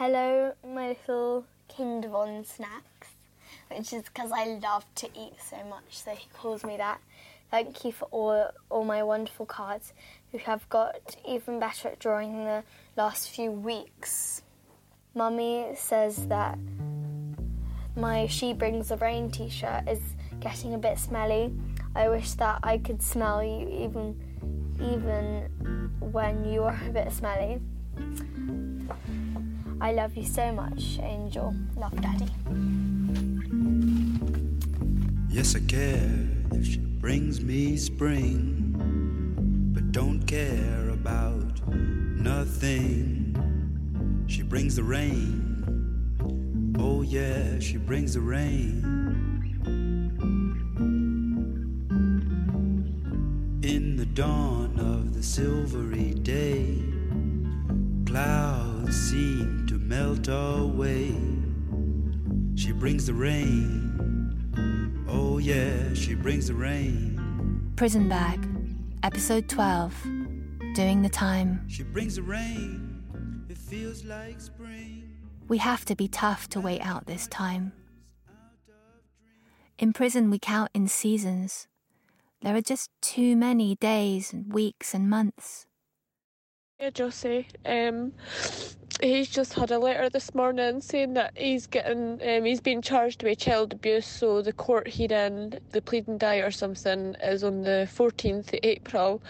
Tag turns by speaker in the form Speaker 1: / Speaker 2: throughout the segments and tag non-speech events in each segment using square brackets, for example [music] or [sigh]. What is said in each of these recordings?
Speaker 1: Hello, my little Kinder Von snacks, which is because I love to eat so much, so he calls me that. Thank you for all, all my wonderful cards, who have got even better at drawing in the last few weeks. Mummy says that my She Brings the Rain t shirt is getting a bit smelly. I wish that I could smell you even even when you are a bit smelly. I love you so much, Angel. Love, Daddy.
Speaker 2: Yes, I care if she brings me spring, but don't care about nothing. She brings the rain. Oh, yeah, she brings the rain. In the dawn of the silvery day, clouds seem to melt away. She brings the rain. Oh, yeah, she brings the rain.
Speaker 3: Prison Bag, Episode 12 Doing the Time.
Speaker 2: She brings the rain. It feels like spring.
Speaker 3: We have to be tough to wait out this time. In prison, we count in seasons. There are just too many days and weeks and months.
Speaker 4: Yeah, Josie. Um, he's just had a letter this morning saying that he's getting um, he's been charged with child abuse. So the court hearing, the pleading diet or something, is on the fourteenth of April.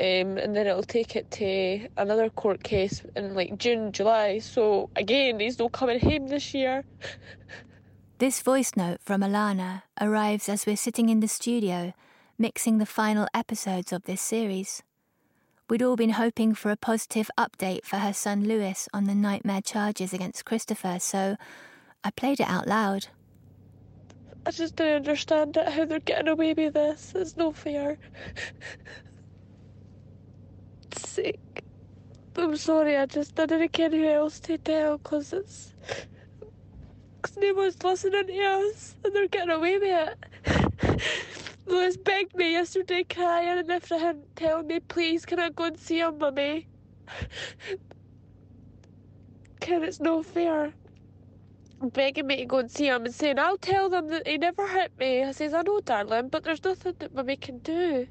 Speaker 4: Um, and then it'll take it to another court case in like June, July. So again, he's not coming home this year. [laughs]
Speaker 3: This voice note from Alana arrives as we're sitting in the studio, mixing the final episodes of this series. We'd all been hoping for a positive update for her son Lewis on the nightmare charges against Christopher, so I played it out loud.
Speaker 4: I just don't understand it, how they're getting away with this. It's no fair. Sick. I'm sorry, I just I didn't care who else to tell because it's. Because no one's listening to us and they're getting away with it. Lewis begged me yesterday crying and if they hadn't tell me, please can I go and see him, mummy? Ken, it's no fair. Begging me to go and see him and saying, I'll tell them that he never hit me. I says, I know, darling, but there's nothing that mummy can do.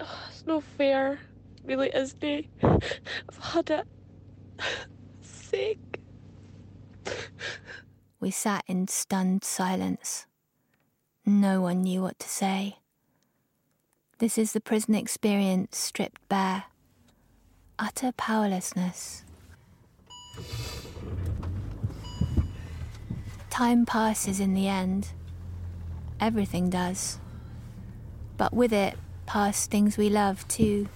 Speaker 4: Oh, it's no fair. Really isn't it? I've had it. Sick.
Speaker 3: We sat in stunned silence. No one knew what to say. This is the prison experience stripped bare. Utter powerlessness. Time passes in the end. Everything does. But with it pass things we love too.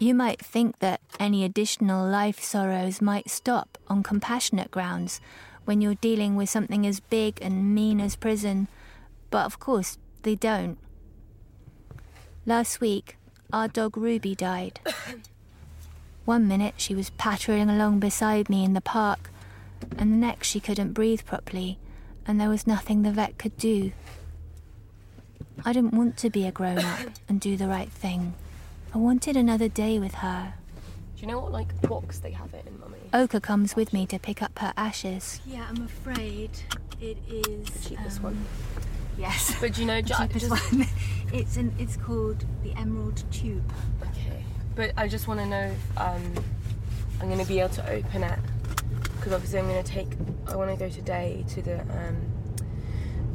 Speaker 3: You might think that any additional life sorrows might stop on compassionate grounds when you're dealing with something as big and mean as prison, but of course they don't. Last week, our dog Ruby died. One minute she was pattering along beside me in the park, and the next she couldn't breathe properly, and there was nothing the vet could do. I didn't want to be a grown up and do the right thing. I wanted another day with her.
Speaker 5: Do you know what like box they have it in, mummy?
Speaker 3: Oka comes with me to pick up her ashes.
Speaker 6: Yeah, I'm afraid it is
Speaker 5: The cheapest
Speaker 6: um,
Speaker 5: one.
Speaker 6: Yes, [laughs]
Speaker 5: But do you know,
Speaker 6: the
Speaker 5: ju-
Speaker 6: cheapest
Speaker 5: just-
Speaker 6: one. [laughs] It's an. It's called the Emerald Tube.
Speaker 5: Okay. But I just want to know if um, I'm going to be able to open it because obviously I'm going to take. I want to go today to the um,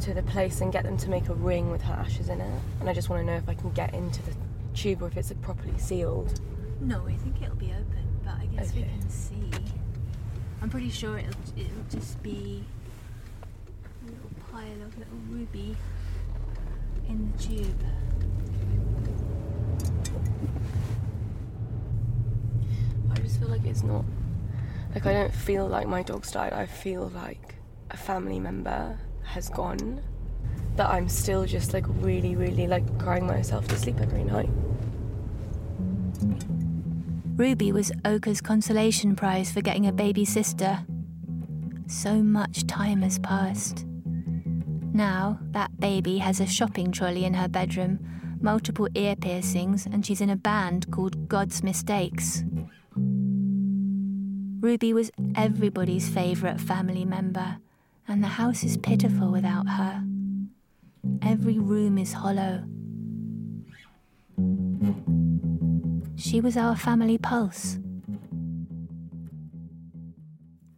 Speaker 5: to the place and get them to make a ring with her ashes in it, and I just want to know if I can get into the tube or if it's properly sealed.
Speaker 6: No, I think it'll be open, but I guess we
Speaker 5: Okay.
Speaker 6: can see. I'm pretty sure it'll it'll just be a little pile of little ruby in the tube.
Speaker 5: I just feel like it's not. Like I don't feel like my dog's died. I feel like a family member has gone. That I'm still just like really, really like crying myself to sleep every night.
Speaker 3: Ruby was Oka's consolation prize for getting a baby sister. So much time has passed. Now, that baby has a shopping trolley in her bedroom, multiple ear piercings, and she's in a band called God's Mistakes. Ruby was everybody's favourite family member, and the house is pitiful without her. Every room is hollow. She was our family pulse.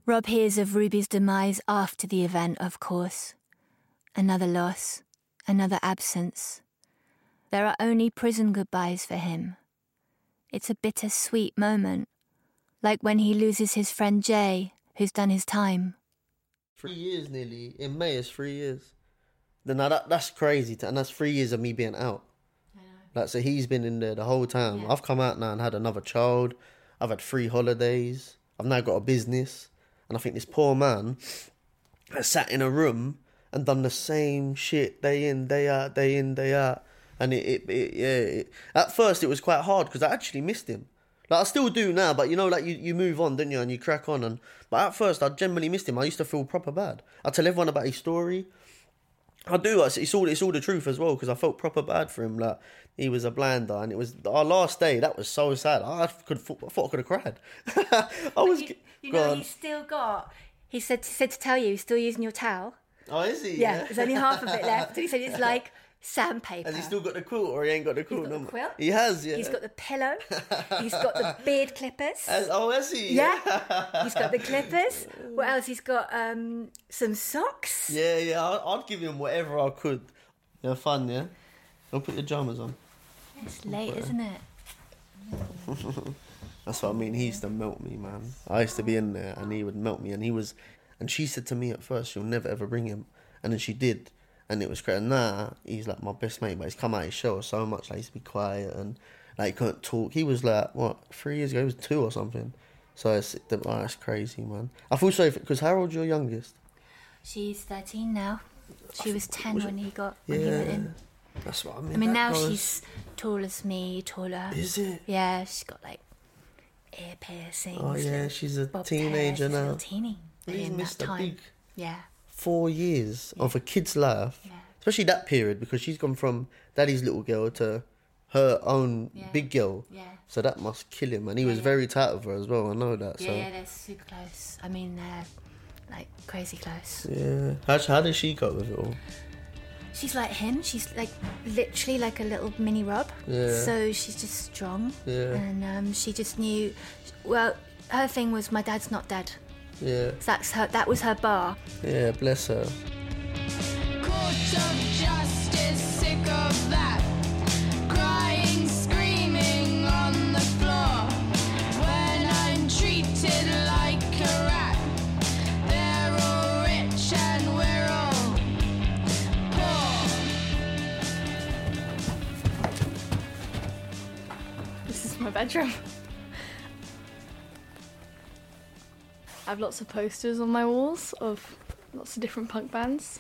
Speaker 3: Rob hears of Ruby's demise after the event, of course. Another loss, another absence. There are only prison goodbyes for him. It's a bitter-sweet moment, like when he loses his friend Jay, who's done his time.
Speaker 7: Three years nearly. In May, it's three years. Then that that's crazy, and that's three years of me being out. Like so, he's been in there the whole time. I've come out now and had another child. I've had three holidays. I've now got a business, and I think this poor man has sat in a room and done the same shit day in, day out, day in, day out. And it, it, it yeah. It, at first, it was quite hard because I actually missed him. Like I still do now, but you know, like you, you move on, don't you? And you crack on. And but at first, I generally missed him. I used to feel proper bad. I tell everyone about his story. I do. It's it's all it's all the truth as well because I felt proper bad for him. Like he was a blinder, and it was our last day. That was so sad. I could I thought I could have cried. [laughs] I was.
Speaker 6: You, you know,
Speaker 7: on.
Speaker 6: he's still got. He said he said to tell you he's still using your towel.
Speaker 7: Oh, is he?
Speaker 6: Yeah, there's only half of it left. He said it's [laughs] like sandpaper.
Speaker 7: Has he still got the quilt, or he ain't got the
Speaker 6: He's
Speaker 7: quilt?
Speaker 6: got the
Speaker 7: no more?
Speaker 6: quilt.
Speaker 7: He has. Yeah.
Speaker 6: He's got the pillow. [laughs] He's got the beard clippers.
Speaker 7: Has- oh, has he?
Speaker 6: Yeah, [laughs] he's got the clippers. What else? He's got um, some socks.
Speaker 7: Yeah, yeah. I'd, I'd give him whatever I could. Yeah, fun. Yeah. Don't put your jammers on.
Speaker 3: It's late, isn't it? [laughs]
Speaker 7: That's what I mean. He used to melt me, man. I used to be in there, and he would melt me. And he was, and she said to me at first, she'll never ever bring him, and then she did, and it was great. And now he's like my best mate, but he's come out his shell so much. Like he used to be quiet and like he couldn't talk. He was like what three years ago? He was two or something. So it's oh, that's crazy, man. I feel sorry because Harold's your youngest.
Speaker 3: She's 13 now. She was 10
Speaker 7: Was
Speaker 3: when he got when he went
Speaker 7: Yeah,
Speaker 3: in.
Speaker 7: that's what I mean.
Speaker 3: I mean, now
Speaker 7: goes-
Speaker 3: she's tall as me, taller.
Speaker 7: Is it?
Speaker 3: Yeah, she's got like ear piercings.
Speaker 7: Oh yeah, she's a teenager now.
Speaker 3: teeny.
Speaker 7: He's
Speaker 3: in that
Speaker 7: missed a
Speaker 3: time.
Speaker 7: big
Speaker 3: Yeah,
Speaker 7: four years of a kid's life,
Speaker 3: Yeah.
Speaker 7: especially that period because she's gone from daddy's little girl to her own
Speaker 3: Yeah.
Speaker 7: big girl.
Speaker 3: yeah.
Speaker 7: So that must kill him, and he
Speaker 3: Yeah,
Speaker 7: was
Speaker 3: yeah.
Speaker 7: very tight with her as well. I know that.
Speaker 3: Yeah,
Speaker 7: so
Speaker 3: yeah, they're super close. I mean, they're like crazy close.
Speaker 7: yeah. How, how does she cope with it all?
Speaker 3: She's like him. She's like literally like a little mini Rob.
Speaker 7: Yeah.
Speaker 3: So she's just strong.
Speaker 7: Yeah.
Speaker 3: And um, she just knew. Well, her thing was my dad's not dead.
Speaker 7: Yeah,
Speaker 3: So that's her. That was her bar.
Speaker 7: yeah. Bless her.
Speaker 8: Court
Speaker 9: I have lots of posters on my walls of lots of different punk bands.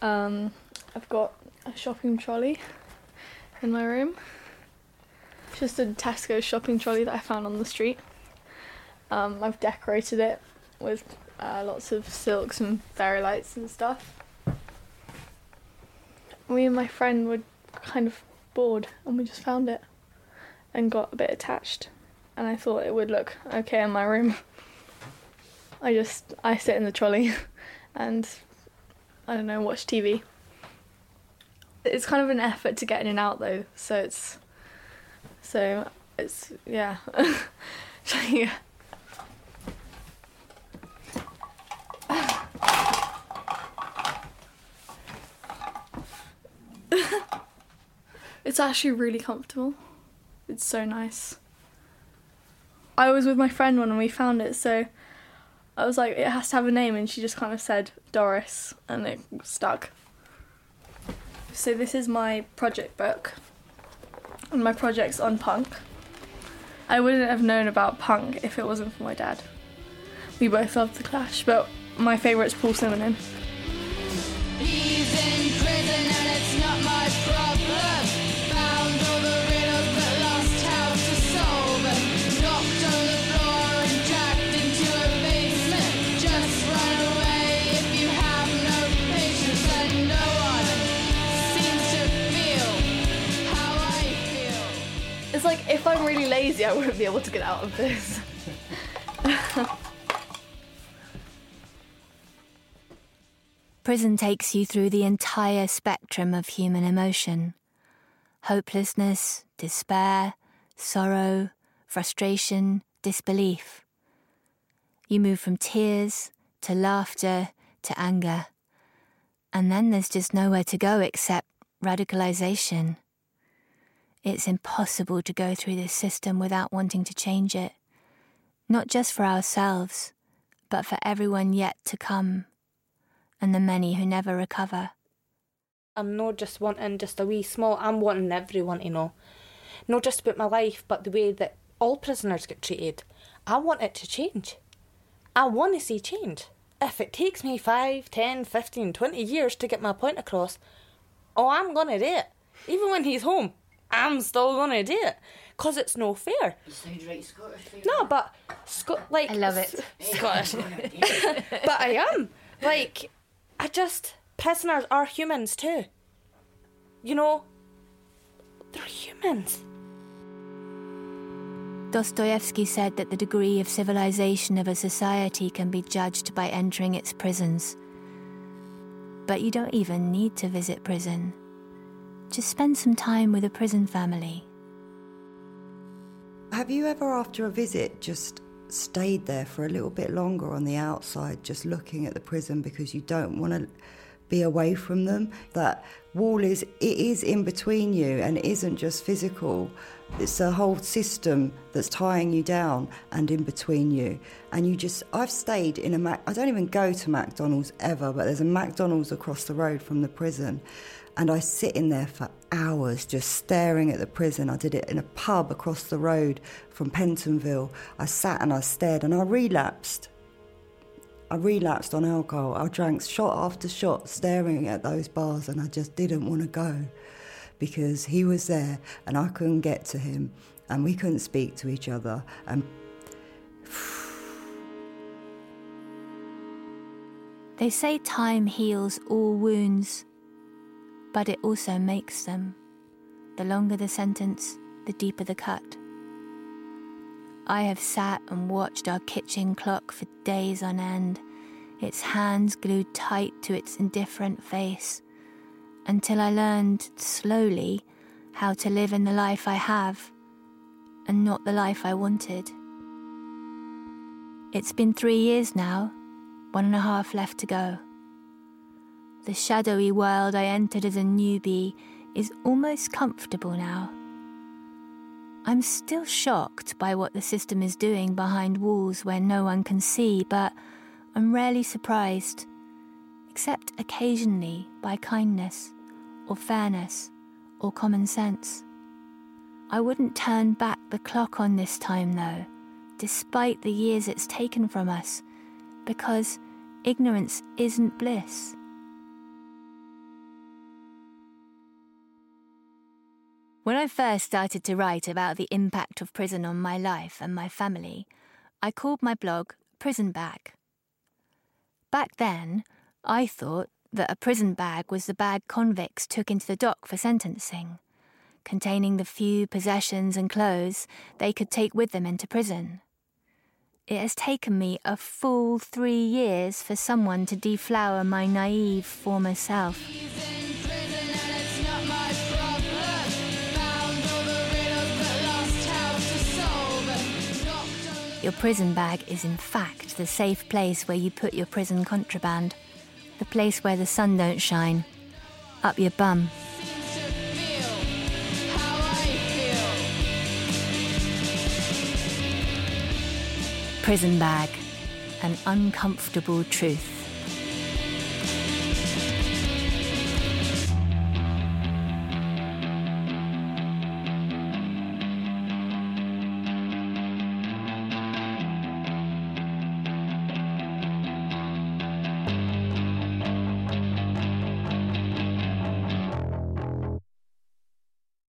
Speaker 9: Um, I've got a shopping trolley in my room. Just a Tesco shopping trolley that I found on the street. Um, I've decorated it with uh, lots of silks and fairy lights and stuff. Me and my friend were kind of bored and we just found it and got a bit attached and I thought it would look okay in my room. [laughs] I just I sit in the trolley [laughs] and I don't know, watch TV. It's kind of an effort to get in and out though, so it's so it's yeah. [laughs] yeah. It's actually really comfortable. It's so nice. I was with my friend when we found it, so I was like, it has to have a name, and she just kind of said Doris, and it stuck. So this is my project book, and my project's on punk. I wouldn't have known about punk if it wasn't for my dad. We both loved the Clash, but my favourite's Paul Simonon. If I'm really lazy, I wouldn't be able to get out of this. [laughs]
Speaker 3: Prison takes you through the entire spectrum of human emotion hopelessness, despair, sorrow, frustration, disbelief. You move from tears to laughter to anger. And then there's just nowhere to go except radicalization. It's impossible to go through this system without wanting to change it, not just for ourselves, but for everyone yet to come, and the many who never recover.
Speaker 10: I'm not just wanting just a wee small, I'm wanting everyone to know. Not just about my life, but the way that all prisoners get treated. I want it to change. I want to see change. If it takes me 5, 10, 15, 20 years to get my point across, oh, I'm going to do it. Even when he's home, I'm still going to do it. Because it's no fair. No, but Sco- like
Speaker 3: I love it.
Speaker 10: Scottish. [laughs] but I am. Like, I just prisoners are humans too. You know, they're humans.
Speaker 3: Dostoevsky said that the degree of civilization of a society can be judged by entering its prisons. But you don't even need to visit prison. Just spend some time with a prison family.
Speaker 11: Have you ever, after a visit, just stayed there for a little bit longer on the outside, just looking at the prison because you don't want to be away from them? That wall is it is in between you, and it isn't just physical. It's a whole system that's tying you down and in between you. And you just, I've stayed in a Mac. I don't even go to McDonald's ever, but there's a McDonald's across the road from the prison. And I sit in there for hours just staring at the prison. I did it in a pub across the road from Pentonville. I sat and I stared and I relapsed. I relapsed on alcohol. I drank shot after shot staring at those bars and I just didn't want to go because he was there and I couldn't get to him and we couldn't speak to each other. And
Speaker 3: They say time heals all wounds, but it also makes them. The longer the sentence, the deeper the cut. I have sat and watched our kitchen clock for days on end, its hands glued tight to its indifferent face, until I learned slowly how to live in the life I have and not the life I wanted. It's been three years now, one and a half left to go. The shadowy world I entered as a newbie is almost comfortable now. I'm still shocked by what the system is doing behind walls where no one can see, but I'm rarely surprised, except occasionally by kindness, or fairness, or common sense. I wouldn't turn back the clock on this time, though, despite the years it's taken from us, because ignorance isn't bliss. When I first started to write about the impact of prison on my life and my family, I called my blog Prison Bag. Back then, I thought that a prison bag was the bag convicts took into the dock for sentencing, containing the few possessions and clothes they could take with them into prison. It has taken me a full three years for someone to deflower my naive former self. Your prison bag is, in fact, the safe place where you put your prison contraband, the place where the sun don't shine, up your bum. Prison bag, an uncomfortable truth.